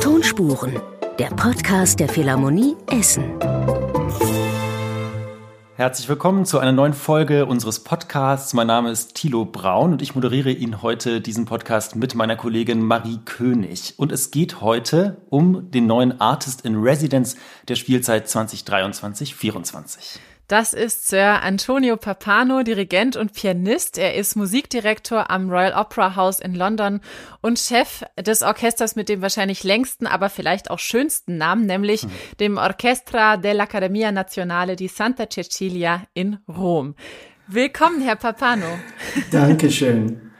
Tonspuren, der Podcast der Philharmonie Essen. Herzlich willkommen zu einer neuen Folge unseres Podcasts. Mein Name ist Thilo Braun und ich moderiere Ihnen heute diesen Podcast mit meiner Kollegin Marie König. Und es geht heute um den neuen Artist in Residence der Spielzeit 2023-24. Das ist Sir Antonio Papano, Dirigent und Pianist. Er ist Musikdirektor am Royal Opera House in London und Chef des Orchesters mit dem wahrscheinlich längsten, aber vielleicht auch schönsten Namen, nämlich mhm. dem Orchestra dell'Accademia Nazionale di Santa Cecilia in Rom. Willkommen, Herr Papano. Dankeschön.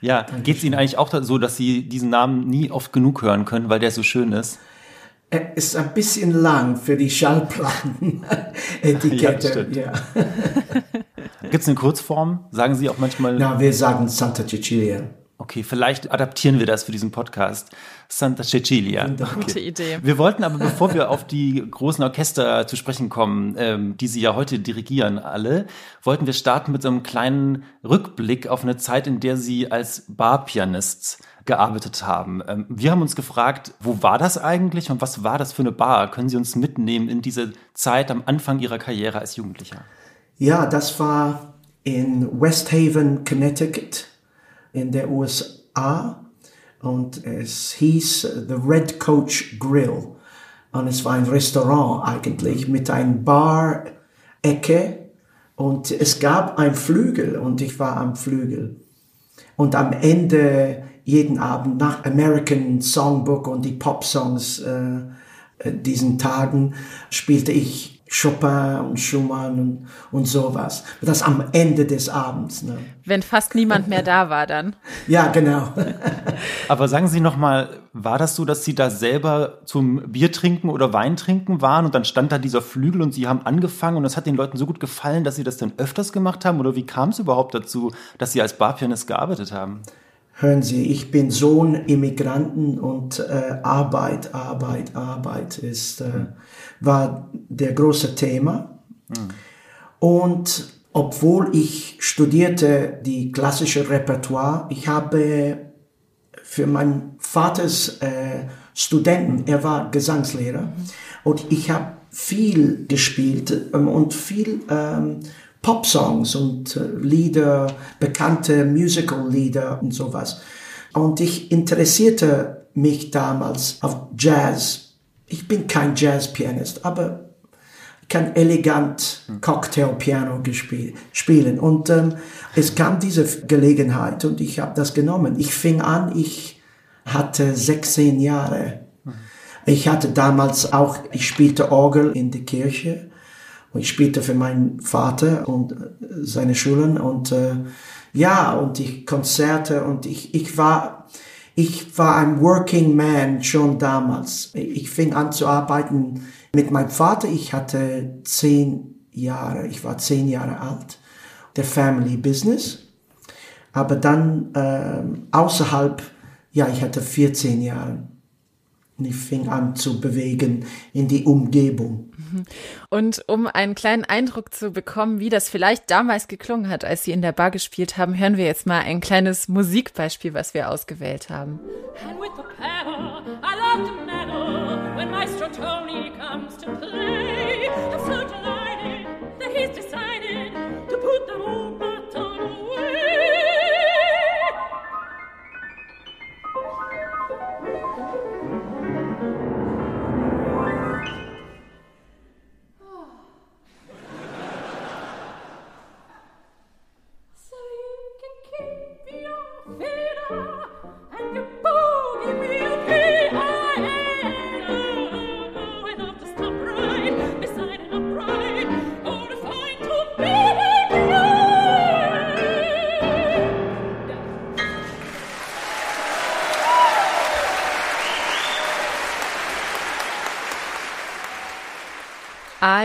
Ja, geht es Ihnen eigentlich auch so, dass Sie diesen Namen nie oft genug hören können, weil der so schön ist? Er ist ein bisschen lang für die Schallplattenetikette. Ja, ja. Gibt es eine Kurzform? Sagen Sie auch manchmal? Na, wir sagen Santa Cecilia. Okay, vielleicht adaptieren wir das für diesen Podcast. Santa Cecilia. Okay. Gute Idee. Wir wollten aber, bevor wir auf die großen Orchester zu sprechen kommen, ähm, die Sie ja heute dirigieren alle, wollten wir starten mit so einem kleinen Rückblick auf eine Zeit, in der Sie als Barpianist gearbeitet haben. Ähm, wir haben uns gefragt, wo war das eigentlich und was war das für eine Bar? Können Sie uns mitnehmen in diese Zeit am Anfang Ihrer Karriere als Jugendlicher? Ja, das war in West Haven, Connecticut in der USA und es hieß The Red Coach Grill und es war ein Restaurant eigentlich mit einem Bar-Ecke und es gab einen Flügel und ich war am Flügel. Und am Ende jeden Abend nach American Songbook und die Pop-Songs äh, äh, diesen Tagen spielte ich Chopin und Schumann und, und sowas. Das am Ende des Abends. Ne? Wenn fast niemand mehr da war dann. Ja, genau. Aber sagen Sie noch mal, war das so, dass Sie da selber zum Bier trinken oder Wein trinken waren und dann stand da dieser Flügel und Sie haben angefangen und es hat den Leuten so gut gefallen, dass Sie das dann öfters gemacht haben? Oder wie kam es überhaupt dazu, dass Sie als Barpianist gearbeitet haben? Hören Sie, ich bin Sohn Immigranten und äh, Arbeit, Arbeit, Arbeit ist, äh, war der große Thema. Mhm. Und obwohl ich studierte die klassische Repertoire, ich habe für meinen Vaters äh, Studenten, er war Gesangslehrer, und ich habe viel gespielt ähm, und viel ähm, Pop-Songs und äh, Lieder, bekannte Musical-Lieder und sowas. Und ich interessierte mich damals auf Jazz. Ich bin kein Jazz-Pianist, aber kann elegant Cocktail-Piano spielen. Und ähm, es kam diese Gelegenheit und ich habe das genommen. Ich fing an, ich hatte 16 Jahre. Ich hatte damals auch, ich spielte Orgel in der Kirche und ich spielte für meinen Vater und äh, seine Schulen und äh, ja, und ich Konzerte und ich, ich war, ich war ein Working Man schon damals. Ich fing an zu arbeiten mit meinem Vater. Ich hatte zehn Jahre, ich war zehn Jahre alt. Der Family Business. Aber dann äh, außerhalb, ja, ich hatte 14 Jahre. Und ich fing an zu bewegen in die Umgebung. Mhm. Und um einen kleinen Eindruck zu bekommen, wie das vielleicht damals geklungen hat, als Sie in der Bar gespielt haben, hören wir jetzt mal ein kleines Musikbeispiel, was wir ausgewählt haben. And with the pedal, I love to meddle when Maestro Tony comes to play. I'm so delighted that he's decided to put the old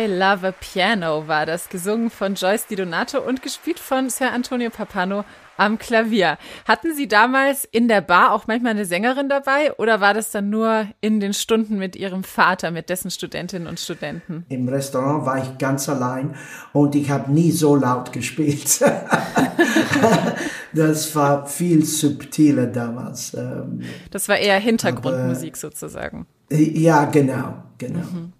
I Love a Piano war das, gesungen von Joyce Di Donato und gespielt von Sir Antonio Papano am Klavier. Hatten Sie damals in der Bar auch manchmal eine Sängerin dabei oder war das dann nur in den Stunden mit Ihrem Vater, mit dessen Studentinnen und Studenten? Im Restaurant war ich ganz allein und ich habe nie so laut gespielt. das war viel subtiler damals. Ähm, das war eher Hintergrundmusik Aber, sozusagen. Ja, genau, genau. Mhm.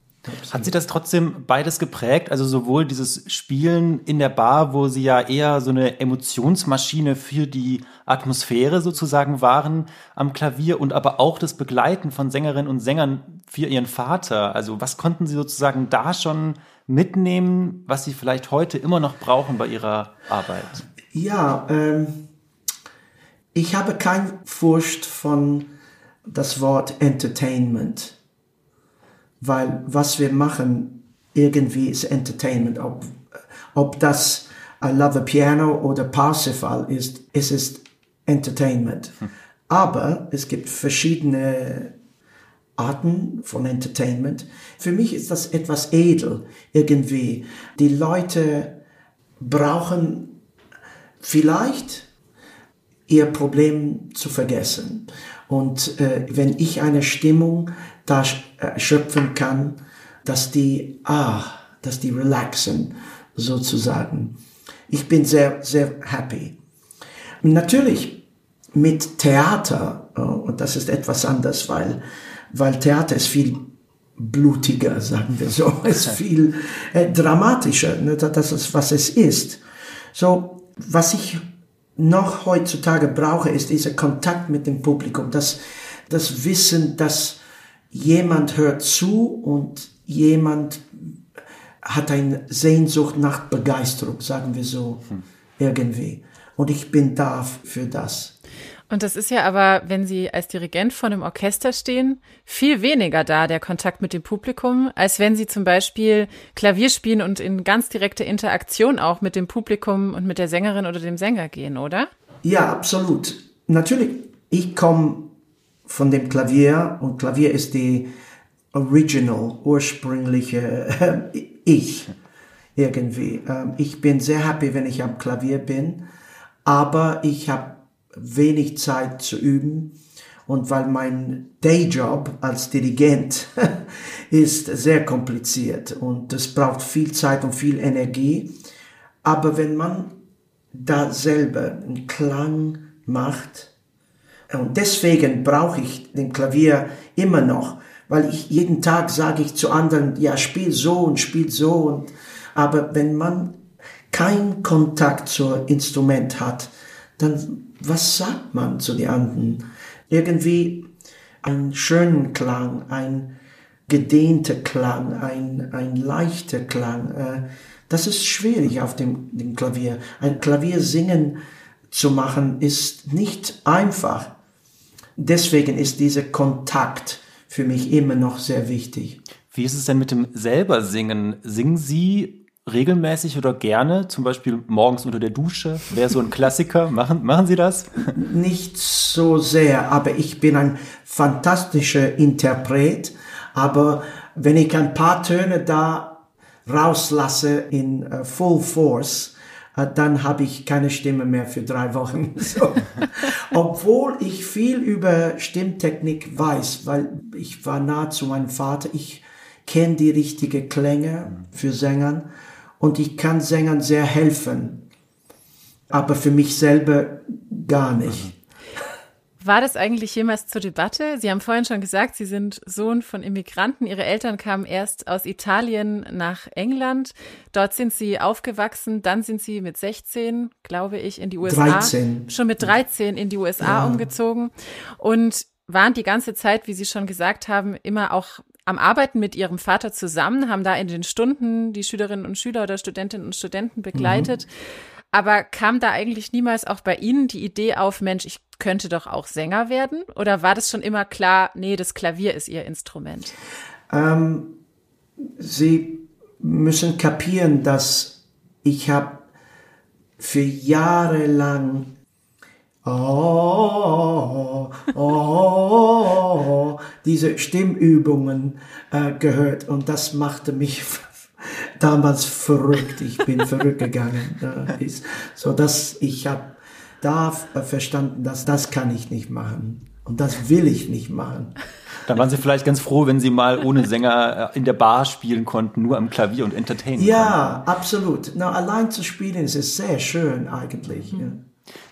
Hat Sie das trotzdem beides geprägt? Also sowohl dieses Spielen in der Bar, wo Sie ja eher so eine Emotionsmaschine für die Atmosphäre sozusagen waren am Klavier und aber auch das Begleiten von Sängerinnen und Sängern für Ihren Vater. Also was konnten Sie sozusagen da schon mitnehmen, was Sie vielleicht heute immer noch brauchen bei Ihrer Arbeit? Ja, ähm, ich habe keine Furcht von das Wort Entertainment weil was wir machen irgendwie ist Entertainment. Ob, ob das I Love a Piano oder Parsifal ist, es ist Entertainment. Hm. Aber es gibt verschiedene Arten von Entertainment. Für mich ist das etwas edel irgendwie. Die Leute brauchen vielleicht ihr Problem zu vergessen. Und äh, wenn ich eine Stimmung da äh, schöpfen kann, dass die, ah, dass die relaxen, sozusagen. Ich bin sehr, sehr happy. Natürlich mit Theater, äh, und das ist etwas anders, weil, weil Theater ist viel blutiger, sagen wir so, ist viel äh, dramatischer, ne? das ist, was es ist. So, was ich noch heutzutage brauche, ist dieser Kontakt mit dem Publikum, das, das Wissen, dass jemand hört zu und jemand hat eine Sehnsucht nach Begeisterung, sagen wir so, hm. irgendwie. Und ich bin da für das. Und das ist ja aber, wenn Sie als Dirigent vor einem Orchester stehen, viel weniger da, der Kontakt mit dem Publikum, als wenn Sie zum Beispiel Klavier spielen und in ganz direkte Interaktion auch mit dem Publikum und mit der Sängerin oder dem Sänger gehen, oder? Ja, absolut. Natürlich, ich komme von dem Klavier und Klavier ist die original, ursprüngliche Ich irgendwie. Ähm, ich bin sehr happy, wenn ich am Klavier bin, aber ich habe wenig Zeit zu üben und weil mein Dayjob als Dirigent ist sehr kompliziert und es braucht viel Zeit und viel Energie, aber wenn man da selber einen Klang macht, und deswegen brauche ich den Klavier immer noch, weil ich jeden Tag sage ich zu anderen, ja, spiel so und spiel so. Und, aber wenn man keinen Kontakt zur Instrument hat, dann was sagt man zu den anderen? Irgendwie einen schönen Klang, ein gedehnter Klang, ein, ein leichter Klang. Äh, das ist schwierig auf dem, dem Klavier. Ein Klavier singen zu machen ist nicht einfach deswegen ist dieser Kontakt für mich immer noch sehr wichtig. Wie ist es denn mit dem selber Singen? Singen Sie regelmäßig oder gerne, zum Beispiel morgens unter der Dusche? Wäre so ein Klassiker. Machen, machen Sie das? Nicht so sehr, aber ich bin ein fantastischer Interpret. Aber wenn ich ein paar Töne da rauslasse in uh, Full Force, äh, dann habe ich keine Stimme mehr für drei Wochen. So. Obwohl ich viel über Stimmtechnik weiß, weil ich war nah zu meinem Vater. Ich kenne die richtigen Klänge für Sängern und ich kann Sängern sehr helfen. Aber für mich selber gar nicht. War das eigentlich jemals zur Debatte? Sie haben vorhin schon gesagt, Sie sind Sohn von Immigranten. Ihre Eltern kamen erst aus Italien nach England. Dort sind Sie aufgewachsen. Dann sind Sie mit 16, glaube ich, in die USA. 13. Schon mit 13 in die USA ja. umgezogen und waren die ganze Zeit, wie Sie schon gesagt haben, immer auch am Arbeiten mit ihrem Vater zusammen, haben da in den Stunden die Schülerinnen und Schüler oder Studentinnen und Studenten begleitet. Mhm. Aber kam da eigentlich niemals auch bei Ihnen die Idee auf, Mensch, ich könnte doch auch Sänger werden? Oder war das schon immer klar, nee, das Klavier ist Ihr Instrument? Ähm, Sie müssen kapieren, dass ich habe für Jahre lang oh, oh, oh, diese Stimmübungen äh, gehört und das machte mich damals verrückt. Ich bin verrückt gegangen. Äh, ist, so dass ich habe da verstanden, dass das kann ich nicht machen und das will ich nicht machen. Dann waren Sie vielleicht ganz froh, wenn Sie mal ohne Sänger äh, in der Bar spielen konnten, nur am Klavier und entertainen. Ja, konnten. absolut. Na, allein zu spielen ist sehr schön eigentlich. Mhm.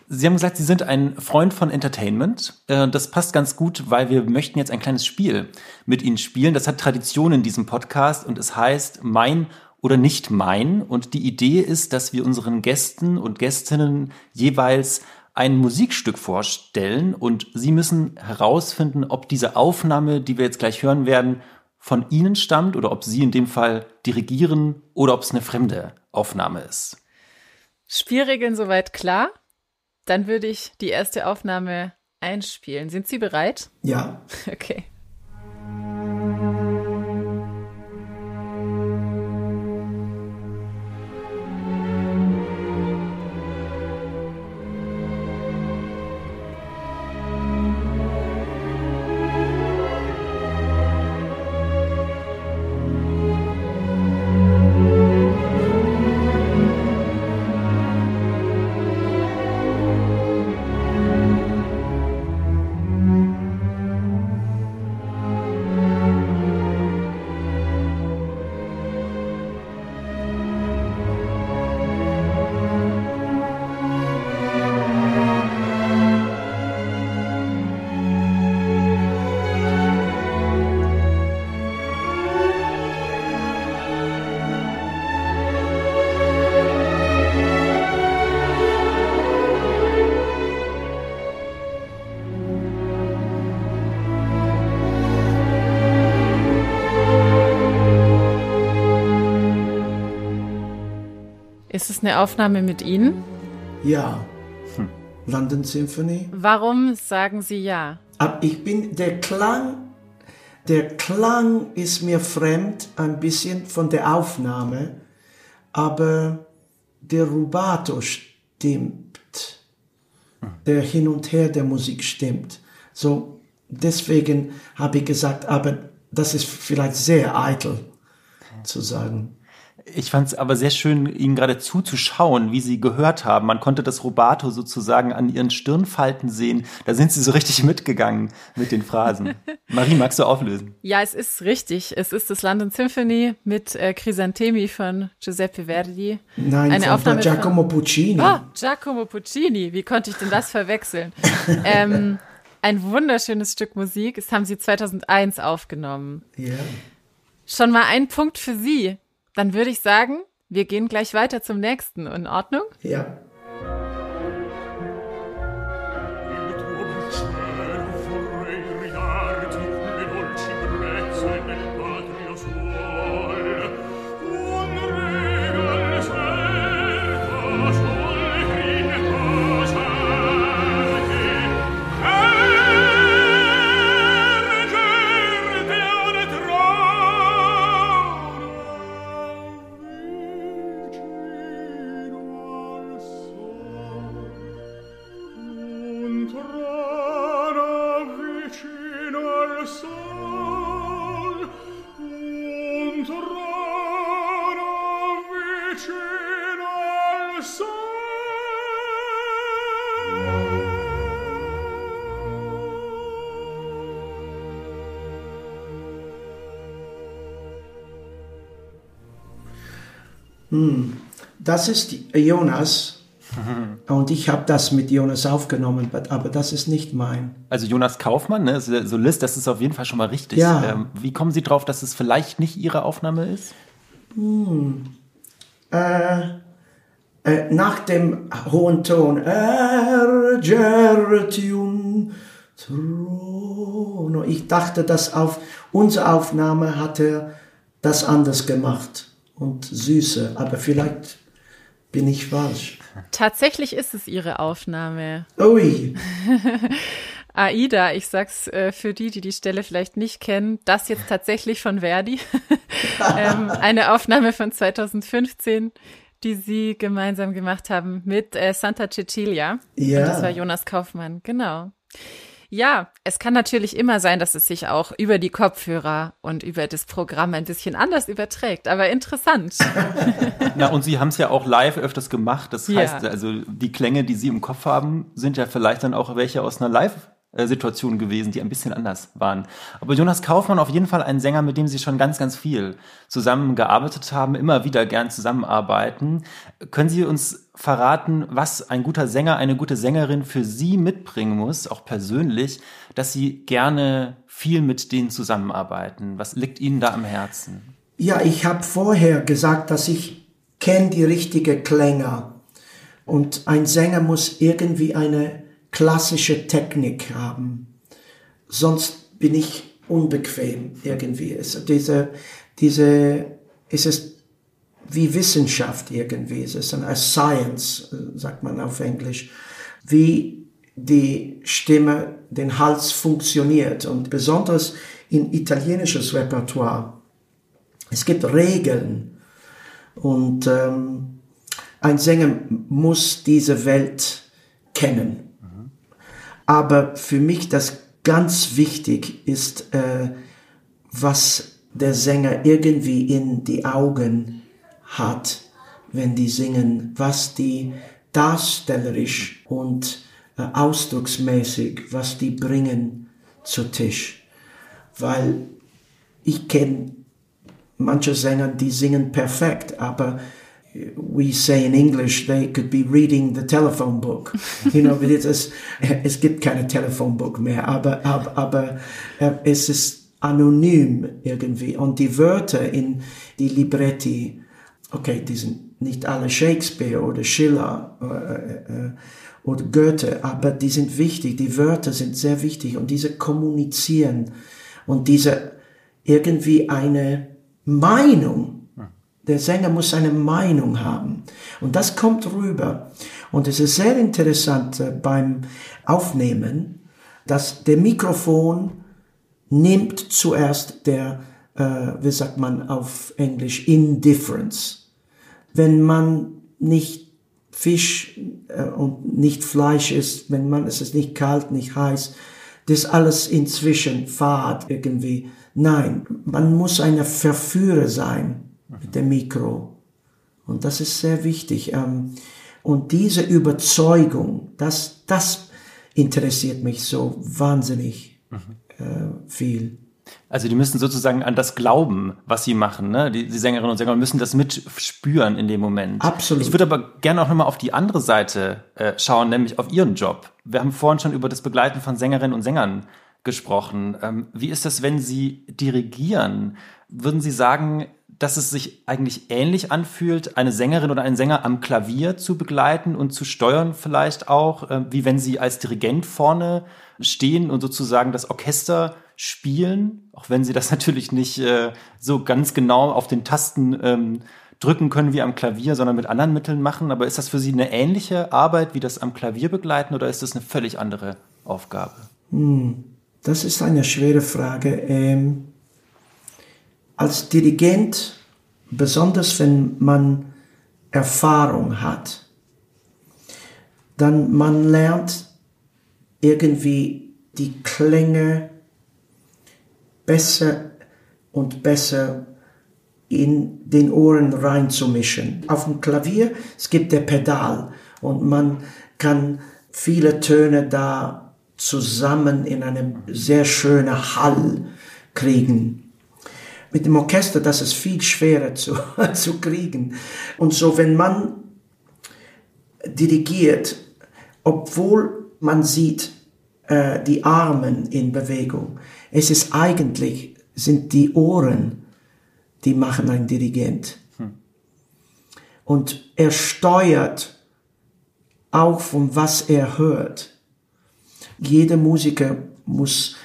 Sie haben gesagt, Sie sind ein Freund von Entertainment. Äh, das passt ganz gut, weil wir möchten jetzt ein kleines Spiel mit Ihnen spielen. Das hat Tradition in diesem Podcast und es heißt Mein oder nicht mein. Und die Idee ist, dass wir unseren Gästen und Gästinnen jeweils ein Musikstück vorstellen und Sie müssen herausfinden, ob diese Aufnahme, die wir jetzt gleich hören werden, von Ihnen stammt oder ob Sie in dem Fall dirigieren oder ob es eine fremde Aufnahme ist. Spielregeln soweit klar? Dann würde ich die erste Aufnahme einspielen. Sind Sie bereit? Ja. Okay. Ist es eine Aufnahme mit Ihnen? Ja. Hm. London Symphony. Warum sagen Sie ja? Aber ich bin, der Klang, der Klang ist mir fremd, ein bisschen von der Aufnahme, aber der Rubato stimmt. Der Hin und Her der Musik stimmt. So, deswegen habe ich gesagt, aber das ist vielleicht sehr eitel zu sagen. Ich fand es aber sehr schön, Ihnen gerade zuzuschauen, wie Sie gehört haben. Man konnte das Rubato sozusagen an Ihren Stirnfalten sehen. Da sind Sie so richtig mitgegangen mit den Phrasen. Marie, magst du auflösen? Ja, es ist richtig. Es ist das London Symphony mit äh, Crisantemi von Giuseppe Verdi. Nein, Eine von Aufnahme Giacomo von, Puccini. Oh, Giacomo Puccini. Wie konnte ich denn das verwechseln? ähm, ein wunderschönes Stück Musik. Das haben Sie 2001 aufgenommen. Ja. Yeah. Schon mal ein Punkt für Sie. Dann würde ich sagen, wir gehen gleich weiter zum nächsten. In Ordnung? Ja. Das ist Jonas. Und ich habe das mit Jonas aufgenommen, aber das ist nicht mein. Also Jonas Kaufmann, ne, Solist, das ist auf jeden Fall schon mal richtig. Ja. Ähm, wie kommen Sie drauf, dass es vielleicht nicht Ihre Aufnahme ist? Hm. Äh, äh, nach dem hohen Ton. Ich dachte, dass auf unsere Aufnahme hat er das anders gemacht und Süße, aber vielleicht bin ich falsch. Tatsächlich ist es ihre Aufnahme. Ui. Aida, ich sag's äh, für die, die die Stelle vielleicht nicht kennen, das jetzt tatsächlich von Verdi. ähm, eine Aufnahme von 2015, die sie gemeinsam gemacht haben mit äh, Santa Cecilia. Ja. Und das war Jonas Kaufmann, genau. Ja, es kann natürlich immer sein, dass es sich auch über die Kopfhörer und über das Programm ein bisschen anders überträgt, aber interessant. Na, und Sie haben es ja auch live öfters gemacht. Das Ja. heißt, also die Klänge, die Sie im Kopf haben, sind ja vielleicht dann auch welche aus einer Live-Situation gewesen, die ein bisschen anders waren. Aber Jonas Kaufmann auf jeden Fall ein Sänger, mit dem Sie schon ganz, ganz viel zusammengearbeitet haben, immer wieder gern zusammenarbeiten. Können Sie uns verraten, was ein guter Sänger, eine gute Sängerin für Sie mitbringen muss, auch persönlich, dass Sie gerne viel mit denen zusammenarbeiten? Was liegt Ihnen da am Herzen? Ja, ich habe vorher gesagt, dass ich kenne die richtige Klänge. Und ein Sänger muss irgendwie eine klassische Technik haben. Sonst bin ich unbequem irgendwie. Es, diese, diese, es ist wie Wissenschaft irgendwie. Es ist eine Science, äh, sagt man auf Englisch. Wie die Stimme, den Hals funktioniert. Und besonders in italienisches Repertoire. Es gibt Regeln und ähm, ein Sänger muss diese Welt kennen. Aber für mich das ganz wichtig ist, äh, was der Sänger irgendwie in die Augen hat, wenn die singen, was die darstellerisch und äh, ausdrucksmäßig, was die bringen zu Tisch. Weil ich kenne manche Sänger, die singen perfekt, aber we say in English they could be reading the telephone book. You know, but it is, es gibt keine Telephone book mehr, aber, aber, aber äh, es ist anonym irgendwie. Und die Wörter in die Libretti, okay, die sind nicht alle Shakespeare oder Schiller äh, äh, oder Goethe, aber die sind wichtig, die Wörter sind sehr wichtig und diese kommunizieren und diese irgendwie eine Meinung. Der Sänger muss eine Meinung haben. Und das kommt rüber. Und es ist sehr interessant äh, beim Aufnehmen, dass der Mikrofon nimmt zuerst der, äh, wie sagt man auf Englisch, Indifference. Wenn man nicht Fisch äh, und nicht Fleisch isst, wenn man, es ist nicht kalt, nicht heiß, das alles inzwischen fad irgendwie. Nein, man muss eine Verführer sein mit dem Mikro. Und das ist sehr wichtig. Ähm, Und diese Überzeugung, das, das interessiert mich so wahnsinnig äh, viel. Also die müssen sozusagen an das glauben, was sie machen. Ne? Die, die Sängerinnen und Sänger müssen das mitspüren in dem Moment. Absolut. Ich würde aber gerne auch nochmal auf die andere Seite äh, schauen, nämlich auf ihren Job. Wir haben vorhin schon über das Begleiten von Sängerinnen und Sängern gesprochen. Ähm, wie ist das, wenn Sie dirigieren? Würden Sie sagen, dass es sich eigentlich ähnlich anfühlt, eine Sängerin oder einen Sänger am Klavier zu begleiten und zu steuern vielleicht auch, äh, wie wenn Sie als Dirigent vorne stehen und sozusagen das Orchester spielen, auch wenn Sie das natürlich nicht äh, so ganz genau auf den Tasten ähm, drücken können wie am Klavier, sondern mit anderen Mitteln machen. Aber ist das für Sie eine ähnliche Arbeit wie das am Klavier begleiten oder ist das eine völlig andere Aufgabe? Das ist eine schwere Frage. Ähm, als Dirigent, besonders wenn man Erfahrung hat, dann man lernt irgendwie die Klänge besser und besser in den Ohren reinzumischen. Auf dem Klavier, es gibt der Pedal und man kann viele Töne da zusammen in einem sehr schönen Hall kriegen. Mit dem Orchester, das ist viel schwerer zu, zu kriegen. Und so, wenn man dirigiert, obwohl man sieht äh, die Armen in Bewegung, es ist eigentlich, sind die Ohren, die machen ein Dirigent. Und er steuert auch von was er hört. Jeder Musiker muss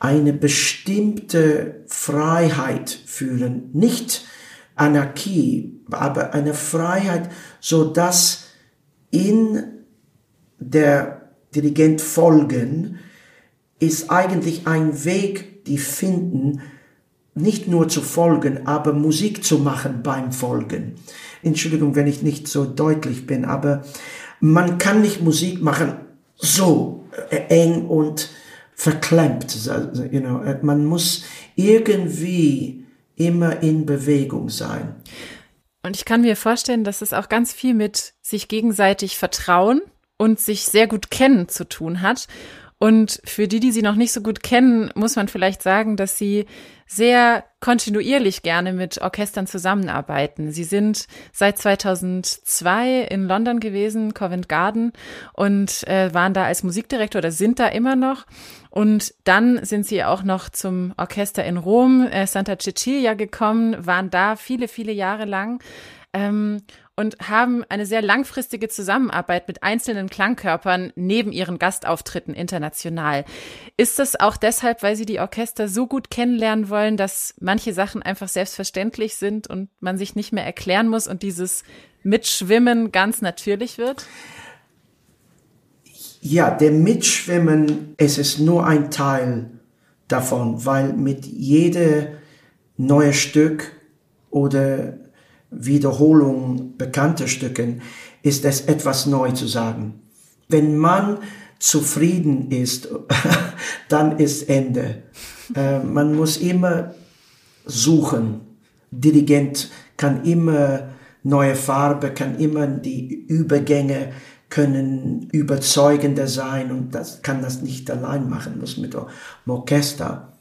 eine bestimmte Freiheit fühlen, nicht Anarchie, aber eine Freiheit, so dass in der Dirigent folgen ist eigentlich ein Weg, die finden, nicht nur zu folgen, aber Musik zu machen beim Folgen. Entschuldigung, wenn ich nicht so deutlich bin, aber man kann nicht Musik machen so äh, eng und verklemmt. You know, man muss irgendwie immer in Bewegung sein. Und ich kann mir vorstellen, dass es auch ganz viel mit sich gegenseitig vertrauen und sich sehr gut kennen zu tun hat. Und für die, die sie noch nicht so gut kennen, muss man vielleicht sagen, dass sie sehr kontinuierlich gerne mit Orchestern zusammenarbeiten. Sie sind seit 2002 in London gewesen, Covent Garden, und äh, waren da als Musikdirektor oder sind da immer noch. Und dann sind sie auch noch zum Orchester in Rom, äh, Santa Cecilia gekommen, waren da viele, viele Jahre lang. Ähm, und haben eine sehr langfristige Zusammenarbeit mit einzelnen Klangkörpern neben ihren Gastauftritten international. Ist das auch deshalb, weil Sie die Orchester so gut kennenlernen wollen, dass manche Sachen einfach selbstverständlich sind und man sich nicht mehr erklären muss und dieses Mitschwimmen ganz natürlich wird? Ja, der Mitschwimmen, es ist nur ein Teil davon, weil mit jedem neuen Stück oder Wiederholung bekannter Stücken ist es etwas neu zu sagen. Wenn man zufrieden ist, dann ist Ende. Äh, man muss immer suchen. Dirigent kann immer neue Farbe, kann immer die Übergänge können überzeugender sein und das kann das nicht allein machen, muss mit dem Orchester.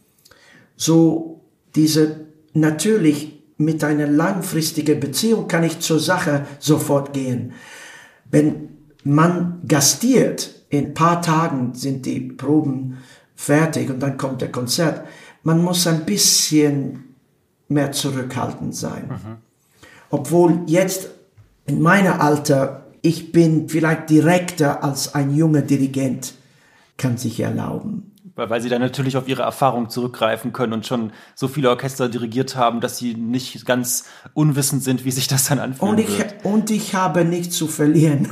So diese natürlich mit einer langfristigen Beziehung kann ich zur Sache sofort gehen. Wenn man gastiert, in ein paar Tagen sind die Proben fertig und dann kommt der Konzert. Man muss ein bisschen mehr zurückhaltend sein. Mhm. Obwohl jetzt in meiner Alter, ich bin vielleicht direkter als ein junger Dirigent kann sich erlauben weil sie dann natürlich auf ihre Erfahrung zurückgreifen können und schon so viele Orchester dirigiert haben, dass sie nicht ganz unwissend sind, wie sich das dann anfühlt. Und ich, wird. und ich habe nichts zu verlieren.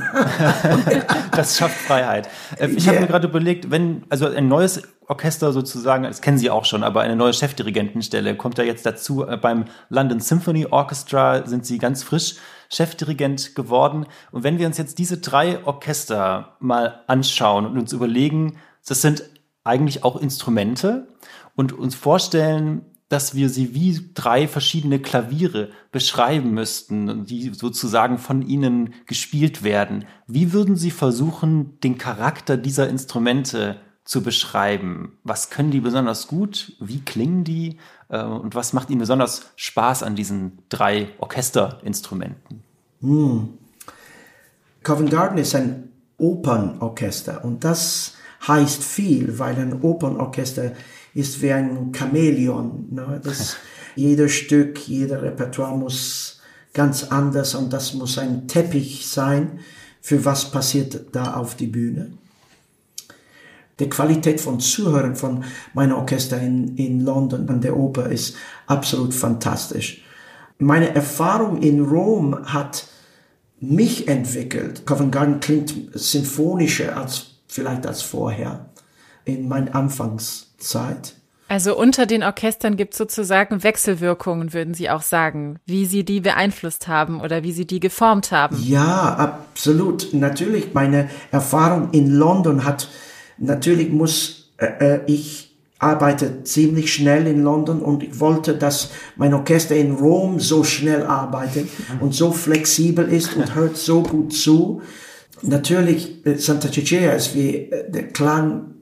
das schafft Freiheit. Äh, ich yeah. habe mir gerade überlegt, wenn, also ein neues Orchester sozusagen, das kennen Sie auch schon, aber eine neue Chefdirigentenstelle kommt da jetzt dazu. Äh, beim London Symphony Orchestra sind Sie ganz frisch Chefdirigent geworden. Und wenn wir uns jetzt diese drei Orchester mal anschauen und uns überlegen, das sind eigentlich auch Instrumente und uns vorstellen, dass wir sie wie drei verschiedene Klaviere beschreiben müssten, die sozusagen von ihnen gespielt werden. Wie würden Sie versuchen, den Charakter dieser Instrumente zu beschreiben? Was können die besonders gut? Wie klingen die? Äh, und was macht Ihnen besonders Spaß an diesen drei Orchesterinstrumenten? Hm. Covent Garden ist ein Opernorchester und das heißt viel, weil ein Opernorchester ist wie ein Chamäleon. Ne? Das, jeder Stück, jeder Repertoire muss ganz anders und das muss ein Teppich sein, für was passiert da auf die Bühne. Die Qualität von Zuhören von meinem Orchester in, in London an der Oper ist absolut fantastisch. Meine Erfahrung in Rom hat mich entwickelt. Covent Garden klingt symphonischer als vielleicht als vorher in meiner Anfangszeit. Also unter den Orchestern gibt es sozusagen Wechselwirkungen, würden Sie auch sagen, wie Sie die beeinflusst haben oder wie Sie die geformt haben. Ja, absolut. Natürlich, meine Erfahrung in London hat, natürlich muss äh, äh ich arbeite ziemlich schnell in London und ich wollte, dass mein Orchester in Rom so schnell arbeitet und so flexibel ist und hört so gut zu Natürlich, äh, Santa Cecilia ist wie äh, der Klang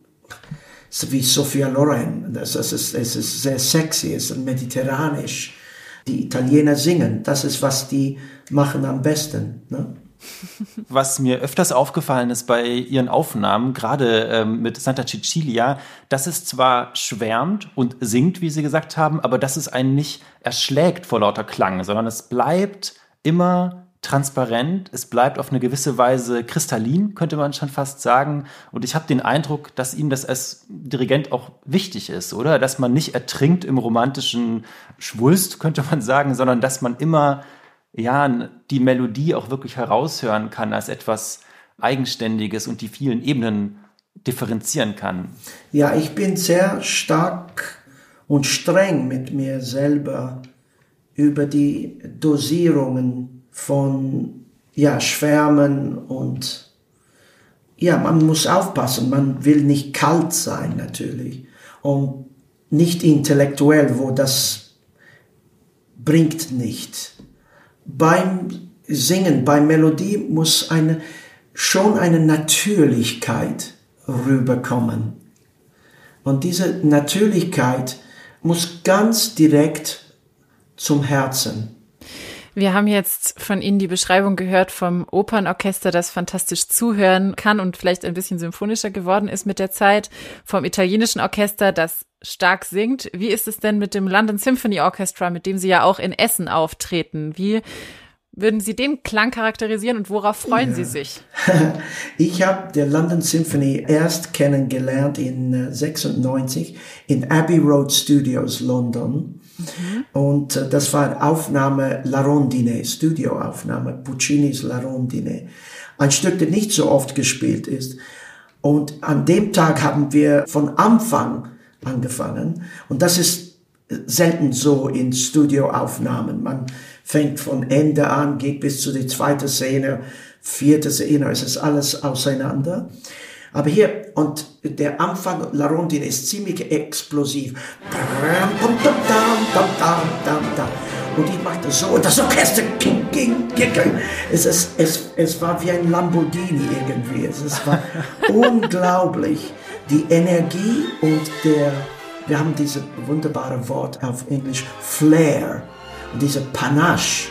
wie Sophia Loren. Das, das ist, es ist sehr sexy, es ist mediterranisch. Die Italiener singen, das ist, was die machen am besten. Ne? Was mir öfters aufgefallen ist bei ihren Aufnahmen, gerade ähm, mit Santa Cecilia, dass es zwar schwärmt und singt, wie Sie gesagt haben, aber dass es einen nicht erschlägt vor lauter Klang, sondern es bleibt immer transparent, es bleibt auf eine gewisse Weise kristallin, könnte man schon fast sagen. Und ich habe den Eindruck, dass ihm das als Dirigent auch wichtig ist, oder? Dass man nicht ertrinkt im romantischen Schwulst, könnte man sagen, sondern dass man immer ja die Melodie auch wirklich heraushören kann als etwas Eigenständiges und die vielen Ebenen differenzieren kann. Ja, ich bin sehr stark und streng mit mir selber über die Dosierungen von ja, Schwärmen und ja, man muss aufpassen, man will nicht kalt sein natürlich und nicht intellektuell, wo das bringt nicht. Beim Singen, bei Melodie muss eine, schon eine Natürlichkeit rüberkommen. Und diese Natürlichkeit muss ganz direkt zum Herzen. Wir haben jetzt von Ihnen die Beschreibung gehört vom Opernorchester, das fantastisch zuhören kann und vielleicht ein bisschen symphonischer geworden ist mit der Zeit, vom italienischen Orchester, das stark singt. Wie ist es denn mit dem London Symphony Orchestra, mit dem Sie ja auch in Essen auftreten? Wie würden Sie den Klang charakterisieren und worauf freuen ja. Sie sich? Ich habe der London Symphony erst kennengelernt in 96 äh, in Abbey Road Studios London. Mhm. Und äh, das war Aufnahme La Rondine, Studioaufnahme, Puccinis La Rondine. Ein Stück, das nicht so oft gespielt ist. Und an dem Tag haben wir von Anfang angefangen. Und das ist selten so in Studioaufnahmen. Man fängt von Ende an, geht bis zu die zweite Szene, vierte Szene, es ist alles auseinander. Aber hier, und der Anfang La Rondine ist ziemlich explosiv. Und ich machte so, und das Orchester ging, ging, ging. Es, ist, es, es war wie ein Lamborghini irgendwie. Es war unglaublich. Die Energie und der, wir haben dieses wunderbare Wort auf Englisch, Flair, diese Panache,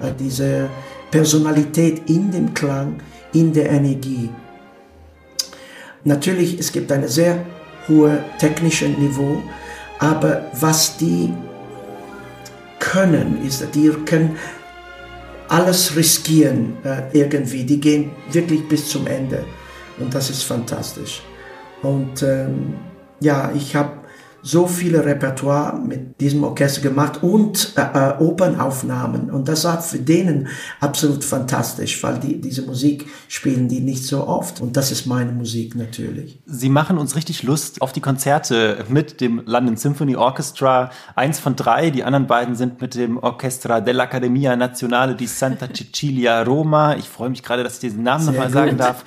äh, diese Personalität in dem Klang, in der Energie. Natürlich, es gibt ein sehr hohes technisches Niveau, aber was die können, ist, die können alles riskieren äh, irgendwie. Die gehen wirklich bis zum Ende und das ist fantastisch. Und ähm, ja, ich habe so viele Repertoire mit diesem Orchester gemacht und äh, äh, Opernaufnahmen. Und das war für denen absolut fantastisch, weil die diese Musik spielen die nicht so oft. Und das ist meine Musik natürlich. Sie machen uns richtig Lust auf die Konzerte mit dem London Symphony Orchestra. Eins von drei, die anderen beiden sind mit dem Orchestra dell'Accademia Nazionale di Santa Cecilia Roma. Ich freue mich gerade, dass ich diesen Namen nochmal sagen darf.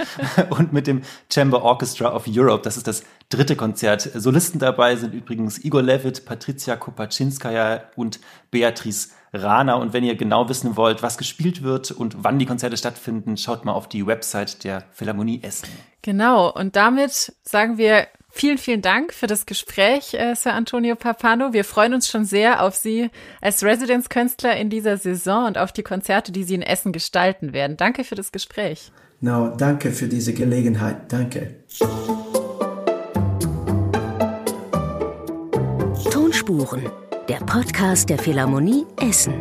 Und mit dem Chamber Orchestra of Europe. Das ist das dritte Konzert. Solisten dabei sind übrigens Igor Levitt, Patricia Kopaczynskaja und Beatrice Rana. Und wenn ihr genau wissen wollt, was gespielt wird und wann die Konzerte stattfinden, schaut mal auf die Website der Philharmonie Essen. Genau. Und damit sagen wir Vielen, vielen Dank für das Gespräch, äh, Sir Antonio Papano. Wir freuen uns schon sehr auf Sie als Residenzkünstler in dieser Saison und auf die Konzerte, die Sie in Essen gestalten werden. Danke für das Gespräch. No, danke für diese Gelegenheit. Danke. Tonspuren, der Podcast der Philharmonie Essen.